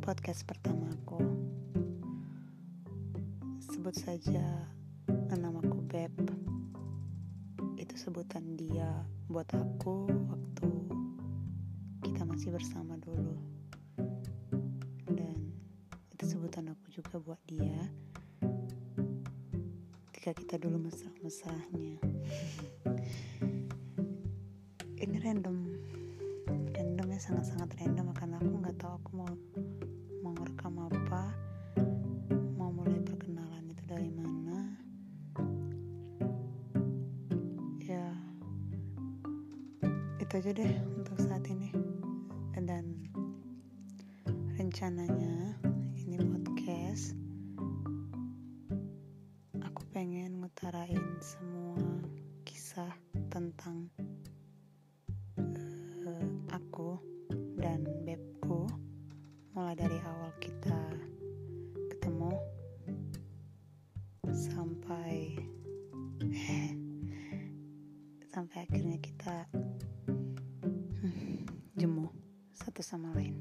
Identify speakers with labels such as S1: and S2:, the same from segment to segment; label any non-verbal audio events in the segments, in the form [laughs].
S1: podcast pertamaku. Sebut saja namaku Beb. Itu sebutan dia buat aku waktu kita masih bersama dulu. Dan itu sebutan aku juga buat dia ketika kita dulu mesra-mesranya. [laughs] Ini random sangat-sangat random karena aku nggak tahu aku mau mau ngerekam apa mau mulai perkenalan itu dari mana. Ya itu aja deh untuk saat ini. Dan rencananya ini podcast aku pengen ngutarain semua kisah tentang eh, aku dan bebku mulai dari awal kita ketemu sampai [laughs] sampai akhirnya kita jemu satu sama lain.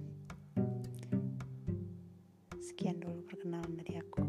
S1: Sekian dulu perkenalan dari aku